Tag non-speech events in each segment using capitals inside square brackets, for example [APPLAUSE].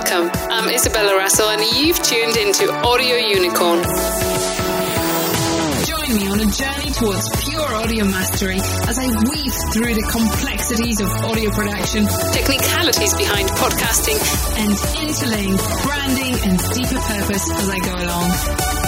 Welcome. I'm Izabela Russell, and you've tuned into Audio Unicorn. Join me on a journey towards pure audio mastery as I weave through the complexities of audio production, technicalities behind podcasting, and interlaying branding and deeper purpose as I go along.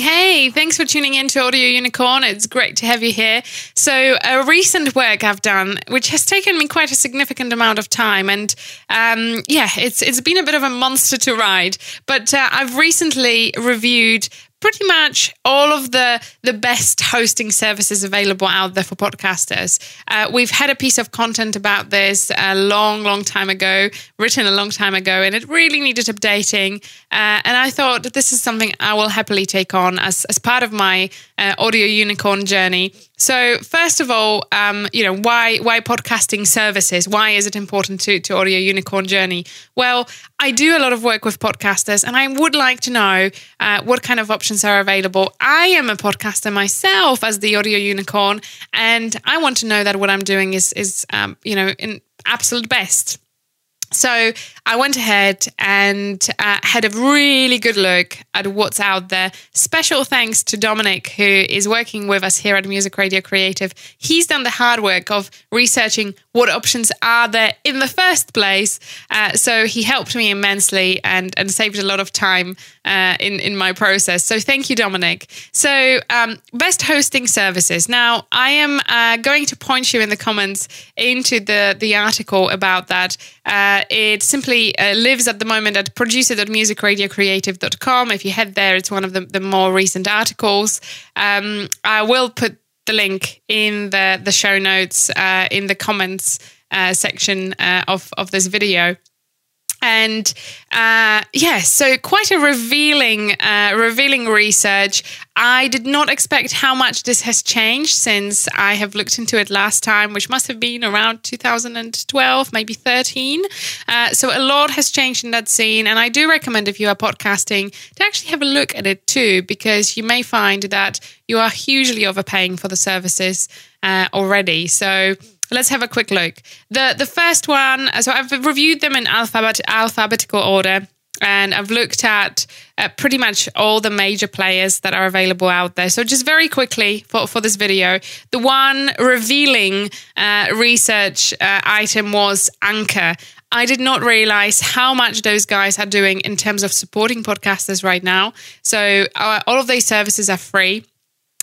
Hey, thanks for tuning in to Audio Unicorn. It's great to have you here. So, a recent work I've done, which has taken me quite a significant amount of time, and um, yeah, it's it's been a bit of a monster to ride. But uh, I've recently reviewed pretty much all of the the best hosting services available out there for podcasters. Uh, we've had a piece of content about this a long, long time ago, written a long time ago, and it really needed updating. Uh, and I thought this is something I will happily take on as as part of my uh, audio unicorn journey. So first of all, um, you know why why podcasting services? Why is it important to to audio unicorn journey? Well, I do a lot of work with podcasters, and I would like to know uh, what kind of options are available. I am a podcaster myself as the audio unicorn, and I want to know that what I'm doing is is um, you know in absolute best. So I went ahead and uh, had a really good look at what's out there. Special thanks to Dominic, who is working with us here at Music Radio Creative. He's done the hard work of researching what options are there in the first place. Uh, so he helped me immensely and, and saved a lot of time uh, in, in my process. So thank you, Dominic. So, um, best hosting services. Now, I am uh, going to point you in the comments into the, the article about that. Uh, it simply uh, lives at the moment at producer.musicradiocreative.com. If you head there, it's one of the, the more recent articles. Um, I will put the link in the, the show notes, uh, in the comments uh, section uh, of, of this video and uh, yeah, so quite a revealing, uh, revealing research. I did not expect how much this has changed since I have looked into it last time, which must have been around 2012, maybe 13. Uh, so a lot has changed in that scene, and I do recommend if you are podcasting to actually have a look at it too, because you may find that you are hugely overpaying for the services uh, already. So Let's have a quick look. The the first one, so I've reviewed them in alphabet, alphabetical order, and I've looked at uh, pretty much all the major players that are available out there. So just very quickly for, for this video, the one revealing uh, research uh, item was Anchor. I did not realize how much those guys are doing in terms of supporting podcasters right now. So uh, all of these services are free.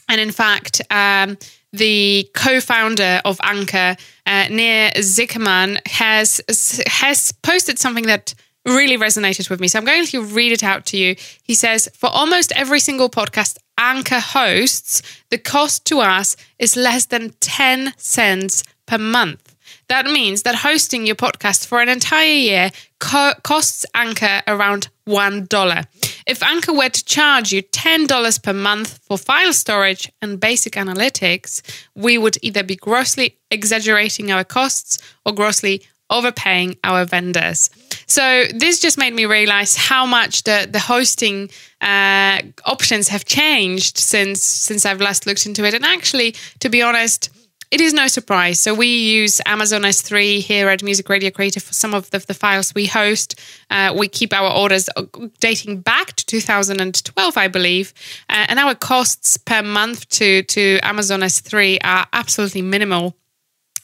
And in fact, um, the co-founder of Anchor, uh, Nir Zicherman, has has posted something that really resonated with me. So I'm going to read it out to you. He says, "For almost every single podcast Anchor hosts, the cost to us is less than 10 cents per month. That means that hosting your podcast for an entire year co- costs Anchor around $1. If Anchor were to charge you $10 per month for file storage and basic analytics, we would either be grossly exaggerating our costs or grossly overpaying our vendors. So this just made me realize how much the the hosting uh, options have changed since since I've last looked into it. And actually, to be honest, it is no surprise. So we use Amazon S3 here at Music Radio Creative for some of the, the files we host. Uh, we keep our orders uh, dating back to 2012, I believe, uh, and our costs per month to to Amazon S3 are absolutely minimal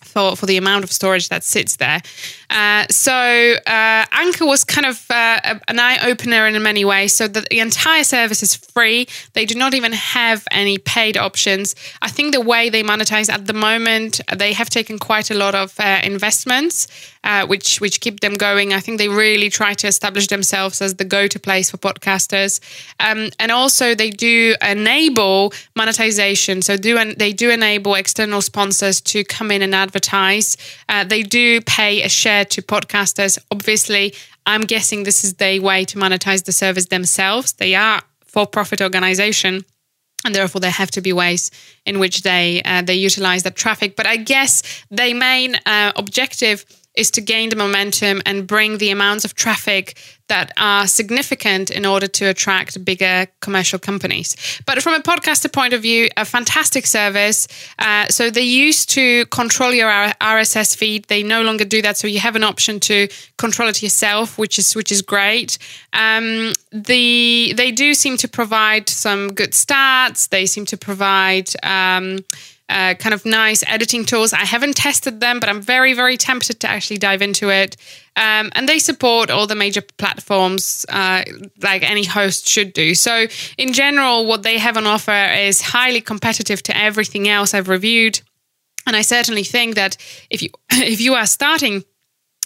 for, for the amount of storage that sits there. Uh, so uh, Anchor was kind of uh, an eye opener in many ways. So the, the, entire service is free. They do not even have any paid options. I think the way they monetize at the moment, they have taken quite a lot of uh, investments, uh, which which keep them going. I think they really try to establish themselves as the go-to place for podcasters, um, and also they do enable monetization. So do they do enable external sponsors to come in and advertise. Uh, they do pay a share to podcasters. Obviously, I'm guessing this is their way to monetize the service themselves. They are for-profit organization and therefore there have to be ways in which they uh, they utilize that traffic. But I guess their main uh, objective is to gain the momentum and bring the amounts of traffic that are significant in order to attract bigger commercial companies. But from a podcaster point of view, a fantastic service. Uh, so they used to control your RSS feed. They no longer do that. So you have an option to control it yourself, which is which is great. Um, the they do seem to provide some good stats. They seem to provide. Um, uh, kind of nice editing tools. I haven't tested them, but I'm very, very tempted to actually dive into it. Um, and they support all the major platforms uh, like any host should do. So, in general, what they have on offer is highly competitive to everything else I've reviewed. And I certainly think that if you [LAUGHS] if you are starting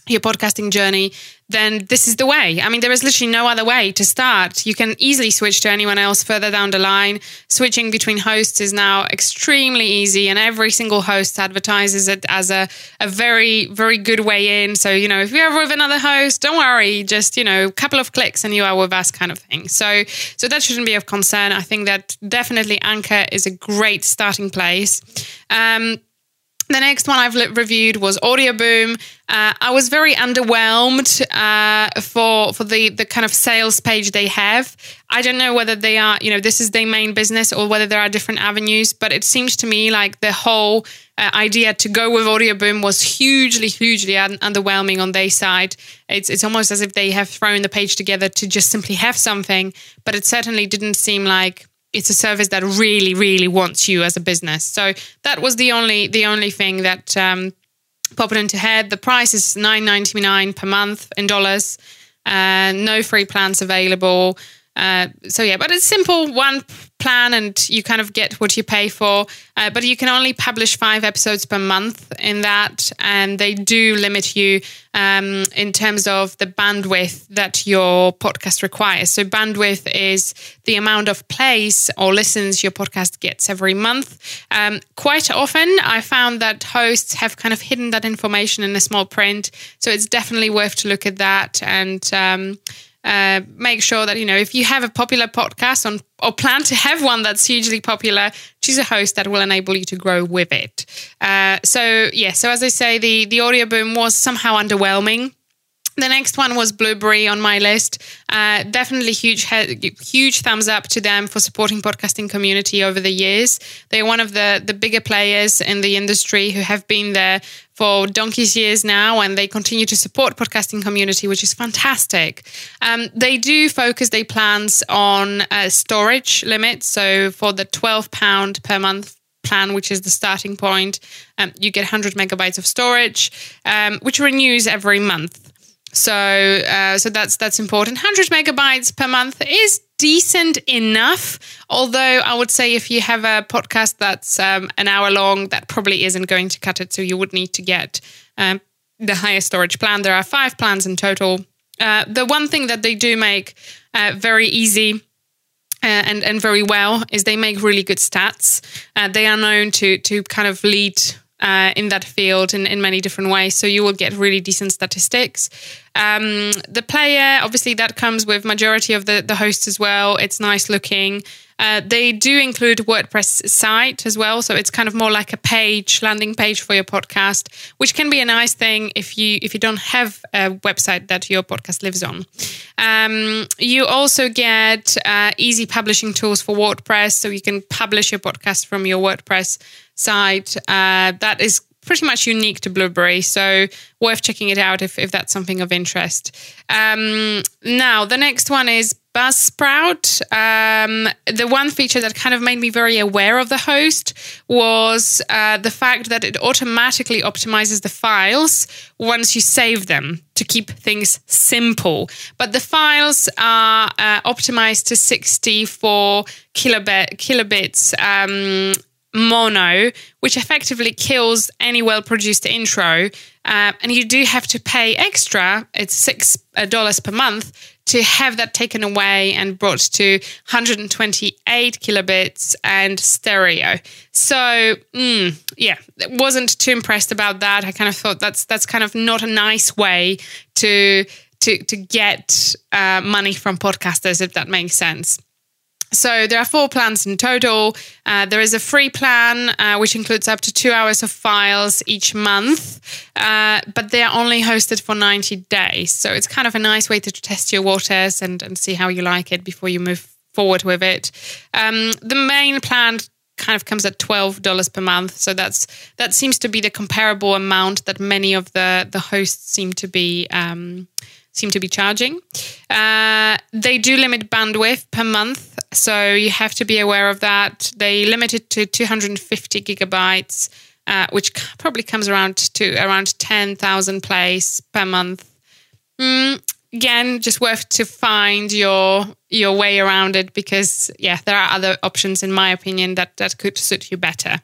your podcasting journey, then this is the way. I mean, there is literally no other way to start. You can easily switch to anyone else further down the line. Switching between hosts is now extremely easy, and every single host advertises it as a, a very, very good way in. So, you know, if you're ever with another host, don't worry, just, you know, a couple of clicks and you are with us kind of thing. So, so that shouldn't be of concern. I think that definitely Anchor is a great starting place. Um, the next one I've reviewed was Audioboom. Uh, I was very underwhelmed uh, for for the the kind of sales page they have. I don't know whether they are, you know, this is their main business or whether there are different avenues. But it seems to me like the whole uh, idea to go with Audioboom was hugely, hugely un- underwhelming on their side. It's it's almost as if they have thrown the page together to just simply have something. But it certainly didn't seem like it's a service that really, really wants you as a business. So that was the only the only thing that um, popped into head. The price is nine ninety nine per month in dollars. Uh, no free plans available. Uh, so yeah, but it's simple one plan, and you kind of get what you pay for. Uh, but you can only publish five episodes per month in that, and they do limit you um, in terms of the bandwidth that your podcast requires. So bandwidth is the amount of plays or listens your podcast gets every month. Um, quite often, I found that hosts have kind of hidden that information in a small print, so it's definitely worth to look at that and. Um, uh, make sure that you know if you have a popular podcast on or plan to have one that's hugely popular choose a host that will enable you to grow with it uh, so yeah so as i say the the Audioboom was somehow underwhelming the next one was Blubrry on my list. Uh, definitely huge, huge thumbs up to them for supporting podcasting community over the years. They're one of the the bigger players in the industry who have been there for donkey's years now, and they continue to support podcasting community, which is fantastic. Um, they do focus their plans on uh, storage limits. So for the twelve pound per month plan, which is the starting point, um, you get 100 megabytes of storage, um, which renews every month. So uh, so that's that's important. 100 megabytes per month is decent enough. Although I would say if you have a podcast that's um, an hour long, that probably isn't going to cut it. So you would need to get um, the higher storage plan. There are five plans in total. Uh, the one thing that they do make uh, very easy uh, and and very well is they make really good stats. Uh, they are known to to kind of lead uh, in that field in, in many different ways. So you will get really decent statistics. Um, the player, obviously, that comes with majority of the, the hosts as well. It's nice looking. Uh, they do include WordPress site as well, so it's kind of more like a page, landing page for your podcast, which can be a nice thing if you if you don't have a website that your podcast lives on. Um, you also get uh, easy publishing tools for WordPress, so you can publish your podcast from your WordPress site. Uh, that is pretty much unique to Blubrry. so worth checking it out if, if that's something of interest. Um, now, the next one is Buzzsprout. Um, the one feature that kind of made me very aware of the host was uh, the fact that it automatically optimizes the files once you save them to keep things simple. But the files are uh, optimized to 64 kilobit, kilobits. Um, mono, which effectively kills any well produced intro. Uh, and you do have to pay extra, it's six uh, dollars per month, to have that taken away and brought to 128 kilobits and stereo. So, mm, yeah, wasn't too impressed about that. I kind of thought that's that's kind of not a nice way to to to get uh, money from podcasters, if that makes sense. So there are four plans in total. Uh, there is a free plan, uh, which includes up to two hours of files each month, uh, but they are only hosted for 90 days. So it's kind of a nice way to test your waters and, and see how you like it before you move forward with it. Um, the main plan kind of comes at twelve dollars per month. So that's that seems to be the comparable amount that many of the the hosts seem to be um, seem to be charging. Uh, they do limit bandwidth per month, so you have to be aware of that. They limit it to 250 gigabytes, uh, which probably comes around to around 10,000 plays per month. Mm, again, just worth to find your your way around it because yeah, there are other options in my opinion that that could suit you better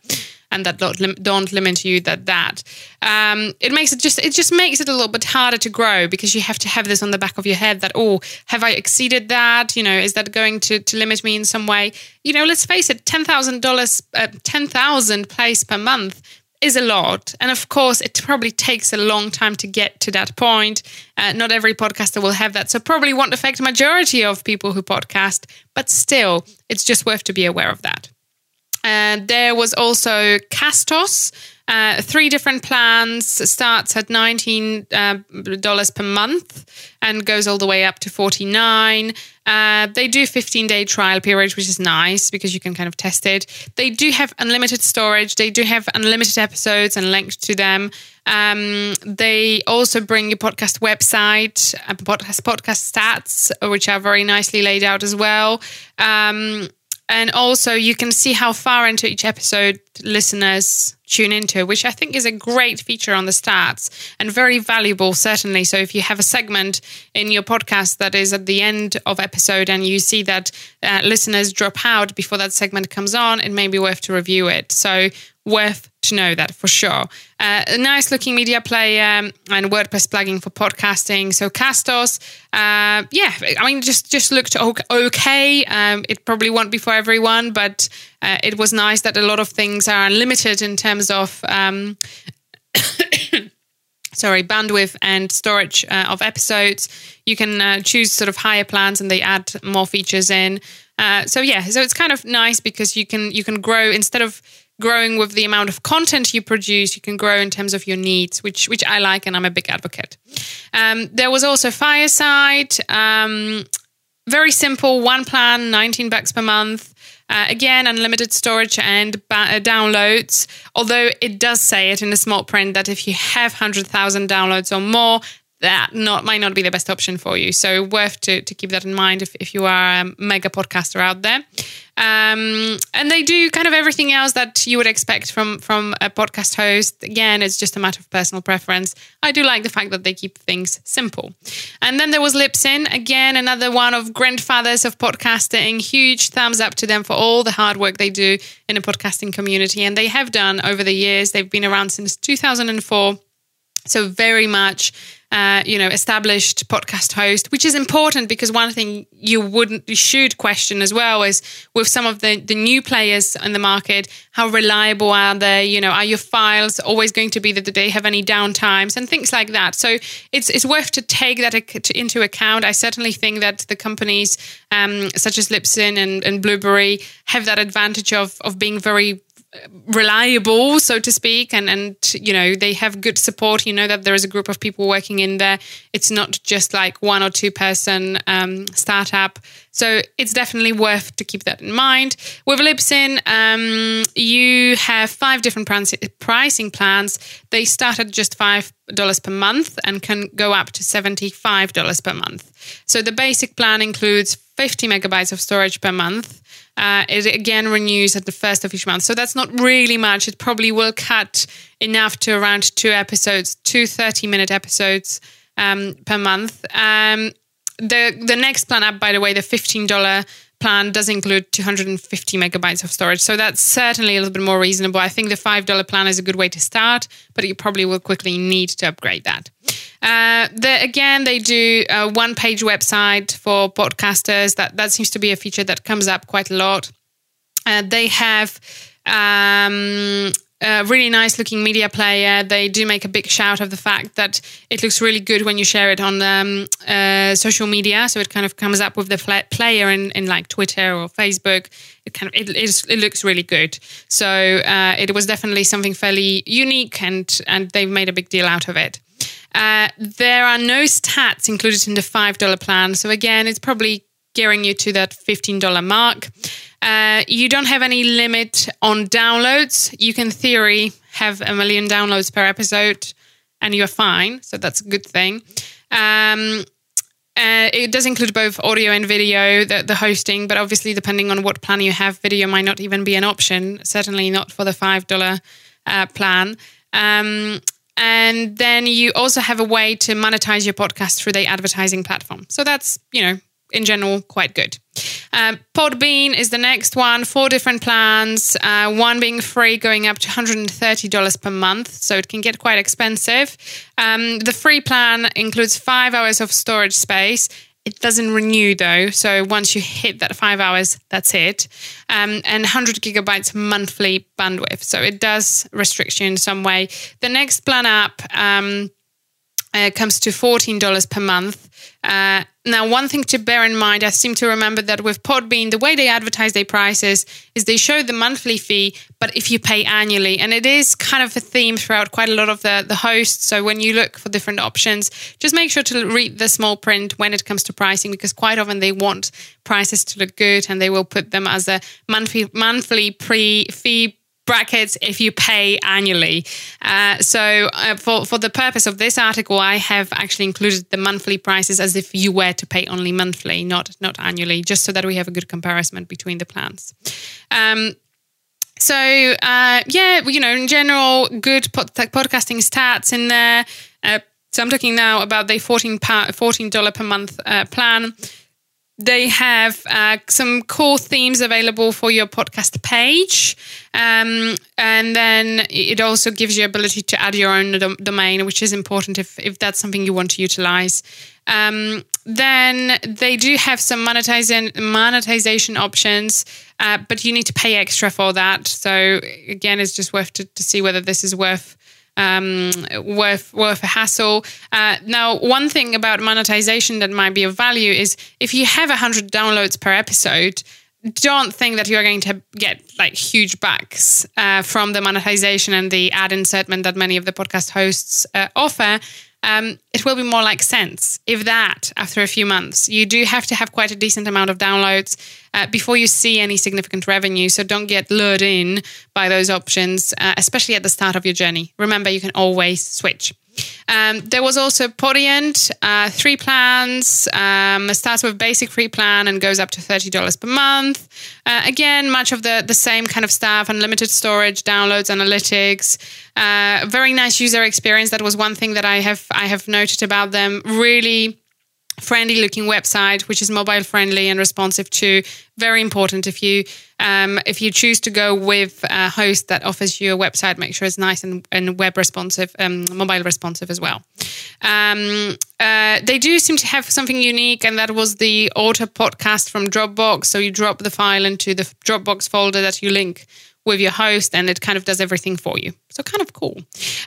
and that don't, lim- don't limit you that that um, it makes it just it just makes it a little bit harder to grow because you have to have this on the back of your head that oh have I exceeded that you know is that going to to limit me in some way you know let's face it ten thousand uh, dollars ten thousand plays per month is a lot. And of course, it probably takes a long time to get to that point. Uh, not every podcaster will have that. So, probably won't affect majority of people who podcast, but still, it's just worth to be aware of that. And there was also Castos, uh, three different plans. Starts at nineteen uh, dollars per month and goes all the way up to forty nine. Uh, they do 15 day trial period, which is nice because you can kind of test it. They do have unlimited storage. They do have unlimited episodes and links to them. Um, they also bring your podcast website, uh, podcast podcast stats, which are very nicely laid out as well. Um, and also, you can see how far into each episode listeners tune into, which I think is a great feature on the stats and very valuable, certainly. So, if you have a segment in your podcast that is at the end of episode and you see that uh, listeners drop out before that segment comes on, it may be worth to review it. So, worth to know that for sure. Uh, a nice looking media player um, and WordPress plugin for podcasting. So Castos, uh, yeah, I mean, just just looked okay. Um, it probably won't be for everyone, but uh, it was nice that a lot of things are unlimited in terms of. Um, [COUGHS] sorry, bandwidth and storage uh, of episodes. You can uh, choose sort of higher plans, and they add more features in. Uh, so yeah, so it's kind of nice because you can you can grow instead of growing with the amount of content you produce. You can grow in terms of your needs, which which I like, and I'm a big advocate. Um, there was also Fireside, um, very simple, one plan, 19 bucks per month. Uh, again, unlimited storage and ba- uh, downloads. Although it does say it in the small print that if you have 100,000 downloads or more, that not might not be the best option for you. So worth to, to keep that in mind if, if you are a mega podcaster out there. Um, and they do kind of everything else that you would expect from from a podcast host. Again, it's just a matter of personal preference. I do like the fact that they keep things simple. And then there was Libsyn, again another one of grandfathers of podcasting. Huge thumbs up to them for all the hard work they do in a podcasting community, and they have done over the years. They've been around since 2004. So very much uh, you know, established podcast host, which is important because one thing you wouldn't, you should question as well is with some of the, the new players in the market, how reliable are they? You know, are your files always going to be that they have any downtimes and things like that? So it's, it's worth to take that into account. I certainly think that the companies um, such as Libsyn and, and Blubrry have that advantage of, of being very reliable, so to speak, and and you know they have good support. You know that there is a group of people working in there. It's not just like one or two person um, startup. So it's definitely worth to keep that in mind. With Libsyn, um, you have five different pricing plans. They start at just five dollars per month and can go up to seventy five dollars per month. So the basic plan includes fifty megabytes of storage per month uh, it again renews at the first of each month. So that's not really much. It probably will cut enough to around two episodes, two 30 minute episodes um, per month. Um, the the next plan up, by the way, the $15 plan does include 250 megabytes of storage. So that's certainly a little bit more reasonable. I think the $5 plan is a good way to start, but you probably will quickly need to upgrade that. Uh, the, again, they do a one page website for podcasters. That, that seems to be a feature that comes up quite a lot. Uh, they have um, a really nice looking media player. They do make a big shout of the fact that it looks really good when you share it on um, uh, social media. So it kind of comes up with the fl- player in, in like Twitter or Facebook. It kind of it, it looks really good. So uh, it was definitely something fairly unique, and and they've made a big deal out of it. Uh, there are no stats included in the $5 plan. So, again, it's probably gearing you to that $15 mark. Uh, you don't have any limit on downloads. You can, theory, have a million downloads per episode and you're fine. So, that's a good thing. Um, uh, it does include both audio and video, the, the hosting, but obviously, depending on what plan you have, video might not even be an option. Certainly not for the $5 uh, plan. Um, and then you also have a way to monetize your podcast through the advertising platform. So that's, you know, in general, quite good. Um, Podbean is the next one, four different plans, uh, one being free, going up to $130 per month. So it can get quite expensive. Um, the free plan includes five hours of storage space it doesn't renew though. So once you hit that five hours, that's it. Um, and 100 gigabytes monthly bandwidth. So it does restrict you in some way. The next plan up um, uh, comes to $14 per month. Uh, now, one thing to bear in mind, I seem to remember that with Podbean, the way they advertise their prices is they show the monthly fee, but if you pay annually, and it is kind of a theme throughout quite a lot of the, the hosts. So when you look for different options, just make sure to read the small print when it comes to pricing, because quite often they want prices to look good and they will put them as a monthly monthly pre fee brackets if you pay annually. Uh, so uh, for for the purpose of this article, I have actually included the monthly prices as if you were to pay only monthly, not not annually, just so that we have a good comparison between the plans. Um, so uh, yeah, you know, in general, good pod- podcasting stats in there. Uh, so I'm talking now about the 14 $14 per month uh, plan they have uh, some core themes available for your podcast page. Um, and then it also gives you ability to add your own dom- domain which is important if, if that's something you want to utilize. Um, then they do have some monetization monetization options uh, but you need to pay extra for that. So again it's just worth to, to see whether this is worth um, worth worth a hassle. Uh, now, one thing about monetization that might be of value is if you have hundred downloads per episode. Don't think that you're going to get like huge bucks uh, from the monetization and the ad insertment that many of the podcast hosts uh, offer um, it will be more like cents, if that, after a few months. You do have to have quite a decent amount of downloads uh, before you see any significant revenue. So don't get lured in by those options, uh, especially at the start of your journey. Remember, you can always switch. Um, there was also Podiant, uh, three plans. Um, starts with basic free plan and goes up to $30 per month. Uh, again, much of the, the same kind of stuff, unlimited storage, downloads, analytics. Uh, very nice user experience. That was one thing that I have I have noted about them. Really friendly looking website which is mobile friendly and responsive to very important. If you um, if you choose to go with a host that offers you a website make sure it's nice and, and web responsive um, mobile responsive as well. Um, uh, they do seem to have something unique and that was the auto podcast from dropbox. So you drop the file into the dropbox folder that you link with your host and it kind of does everything for you. So kind of cool.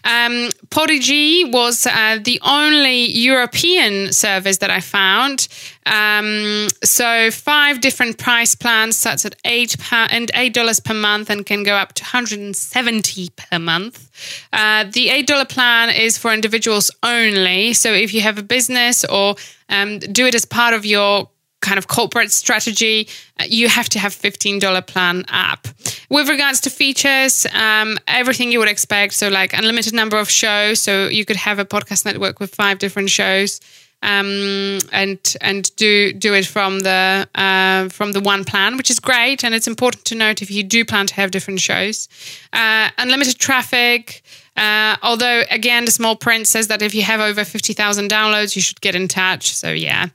Um, Podigee was uh, the only European service that I found. Um, so five different price plans starts at eight and eight dollars per month and can go up to 170 per month. Uh, the eight dollar plan is for individuals only. So if you have a business or um, do it as part of your kind of corporate strategy, uh, you have to have $15 plan app. With regards to features, um, everything you would expect. So like unlimited number of shows. So you could have a podcast network with five different shows. Um, and and do do it from the uh, from the one plan, which is great. And it's important to note if you do plan to have different shows, uh, unlimited traffic, uh, although, again, the small print says that if you have over 50,000 downloads, you should get in touch. So, yeah.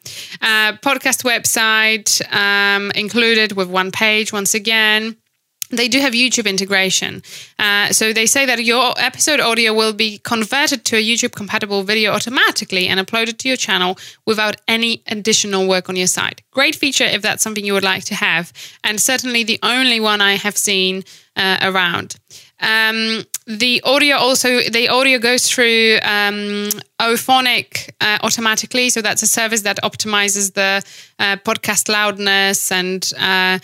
Uh, podcast website um, included with one page once again they do have YouTube integration. Uh, so they say that your episode audio will be converted to a YouTube compatible video automatically and uploaded to your channel without any additional work on your side. Great feature if that's something you would like to have, and certainly the only one I have seen uh, around. Um, the audio also the audio goes through um, Auphonic uh, automatically, so that's a service that optimizes the uh, podcast loudness and uh,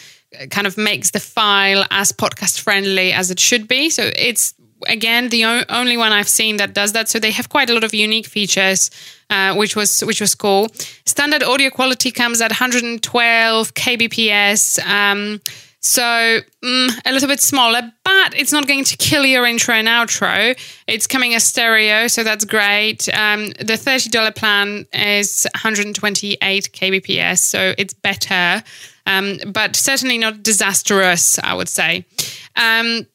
kind of makes the file as podcast friendly as it should be. So it's again the o- only one I've seen that does that. So they have quite a lot of unique features, uh, which was which was cool. Standard audio quality comes at 112 kbps. Um, so mm, a little bit smaller, but it's not going to kill your intro and outro. It's coming as stereo, so that's great. Um, the $30 plan is 128 kbps, so it's better, um, but certainly not disastrous, I would say. Um,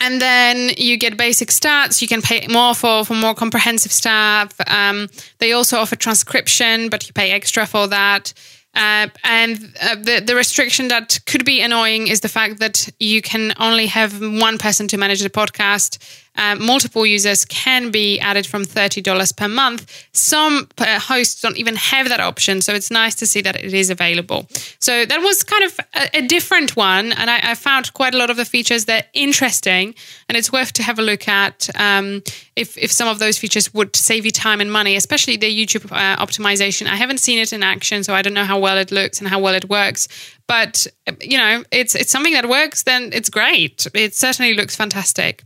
and then you get basic stats. You can pay more for, for more comprehensive stuff. Um, they also offer transcription, but you pay extra for that. Uh, and uh, the the restriction that could be annoying is the fact that you can only have one person to manage the podcast. Uh, multiple users can be added from $30 per month. Some uh, hosts don't even have that option, so it's nice to see that it is available. So that was kind of a, a different one, and I, I, found quite a lot of the features that interesting, and it's worth to have a look at um, if, if some of those features would save you time and money, especially the YouTube uh, optimization. I haven't seen it in action, so I don't know how well it looks and how well it works. But you know, it's it's something that works. Then it's great. It certainly looks fantastic.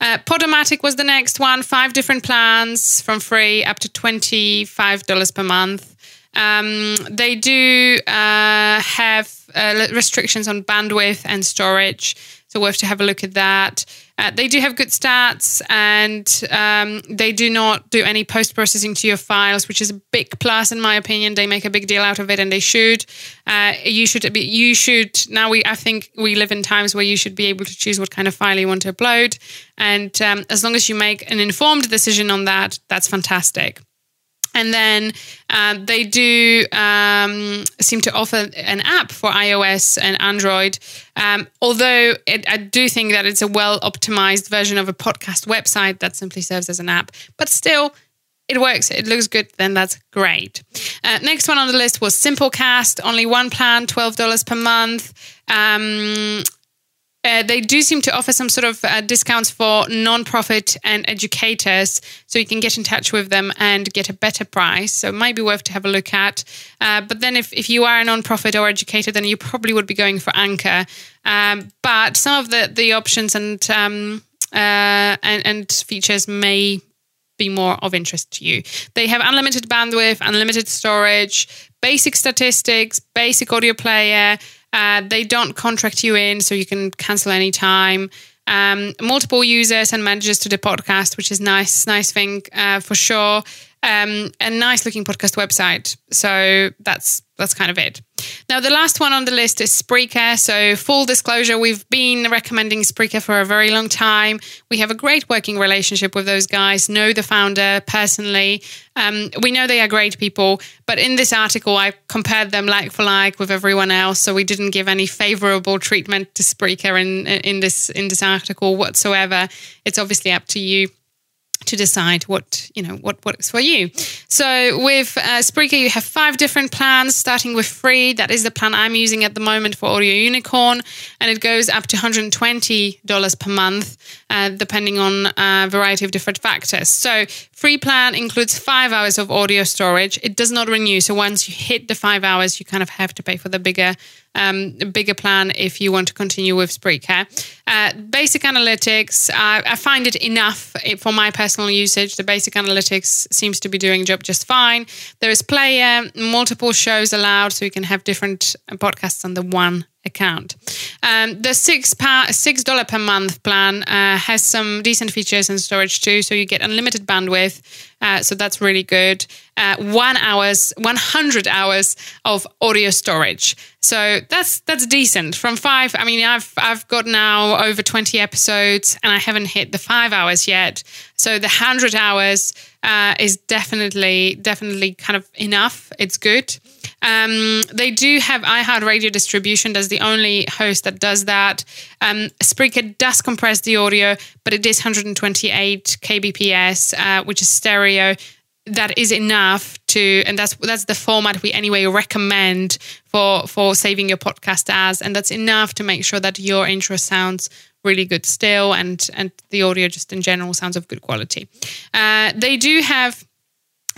Uh, Podomatic was the next one. Five different plans from free up to $25 per month. Um, they do uh, have uh, restrictions on bandwidth and storage, so worth to have a look at that. Uh, they do have good stats and um, they do not do any post processing to your files, which is a big plus in my opinion. They make a big deal out of it, and they should. Uh, you should be. You should now. We I think we live in times where you should be able to choose what kind of file you want to upload, and um, as long as you make an informed decision on that, that's fantastic. And then um, they do um, seem to offer an app for iOS and Android. Um, although it, I do think that it's a well optimized version of a podcast website that simply serves as an app. But still, it works, it looks good, then that's great. Uh, next one on the list was Simplecast, only one plan, $12 per month. Um, uh, they do seem to offer some sort of uh, discounts for non-profit and educators, so you can get in touch with them and get a better price. So it might be worth to have a look at. Uh, but then, if, if you are a non-profit or educator, then you probably would be going for Anchor. Um, but some of the the options and um, uh, and, and features may be more of interest to you. They have unlimited bandwidth, unlimited storage, basic statistics, basic audio player. Uh, they don't contract you in, so you can cancel anytime. Um, multiple users and managers to the podcast, which is nice, nice thing uh, for sure um, a nice looking podcast website. So that's that's kind of it. Now the last one on the list is Spreaker. So full disclosure, we've been recommending Spreaker for a very long time. We have a great working relationship with those guys. Know the founder personally. Um, we know they are great people. But in this article, I compared them like for like with everyone else. So we didn't give any favorable treatment to Spreaker in in this in this article whatsoever. It's obviously up to you to decide what you know what works for you. So with uh, Spreaker, you have five different plans, starting with free. That is the plan I'm using at the moment for Audio Unicorn, and it goes up to 120 dollars per month, uh, depending on a variety of different factors. So free plan includes five hours of audio storage. It does not renew, so once you hit the five hours, you kind of have to pay for the bigger um, bigger plan if you want to continue with Spreaker. Uh, basic analytics, uh, I find it enough for my personal usage. The basic analytics seems to be doing job just fine. There is player, multiple shows allowed, so you can have different podcasts under one account. Um, the six six dollar per month plan uh, has some decent features and storage too, so you get unlimited bandwidth. Uh, so that's really good. Uh, one hours, one hundred hours of audio storage. So that's that's decent. From five, I mean, I've I've got now over twenty episodes, and I haven't hit the five hours yet. So the hundred hours uh, is definitely definitely kind of enough. It's good. Um, they do have iHeartRadio distribution. That's the only host that does that. Um, Spreaker does compress the audio, but it is 128 kbps, uh, which is stereo. That is enough to, and that's that's the format we anyway recommend for for saving your podcast as, and that's enough to make sure that your intro sounds really good still, and and the audio just in general sounds of good quality. Uh, they do have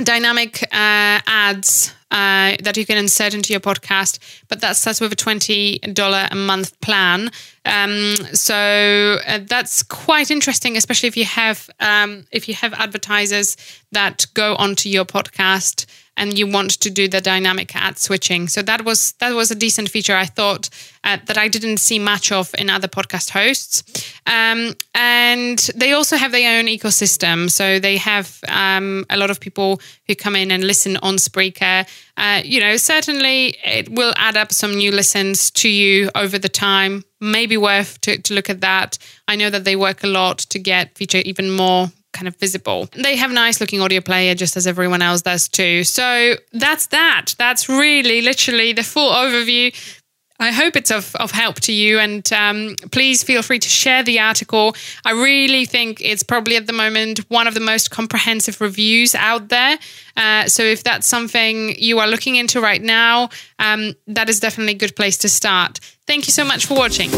dynamic uh, ads uh, that you can insert into your podcast, but that starts with a twenty dollar a month plan. Um, so uh, that's quite interesting, especially if you have um, if you have advertisers that go onto your podcast and you want to do the dynamic ad switching. So that was that was a decent feature I thought uh, that I didn't see much of in other podcast hosts. Um, and they also have their own ecosystem. So they have um, a lot of people who come in and listen on Spreaker. Uh, you know, certainly it will add up some new listens to you over the time. Maybe worth to, to look at that. I know that they work a lot to get feature even more kind of visible. They have nice looking audio player just as everyone else does too. So that's that. That's really literally the full overview. I hope it's of, of help to you, and um, please feel free to share the article. I really think it's probably at the moment one of the most comprehensive reviews out there. Uh, so, if that's something you are looking into right now, um, that is definitely a good place to start. Thank you so much for watching.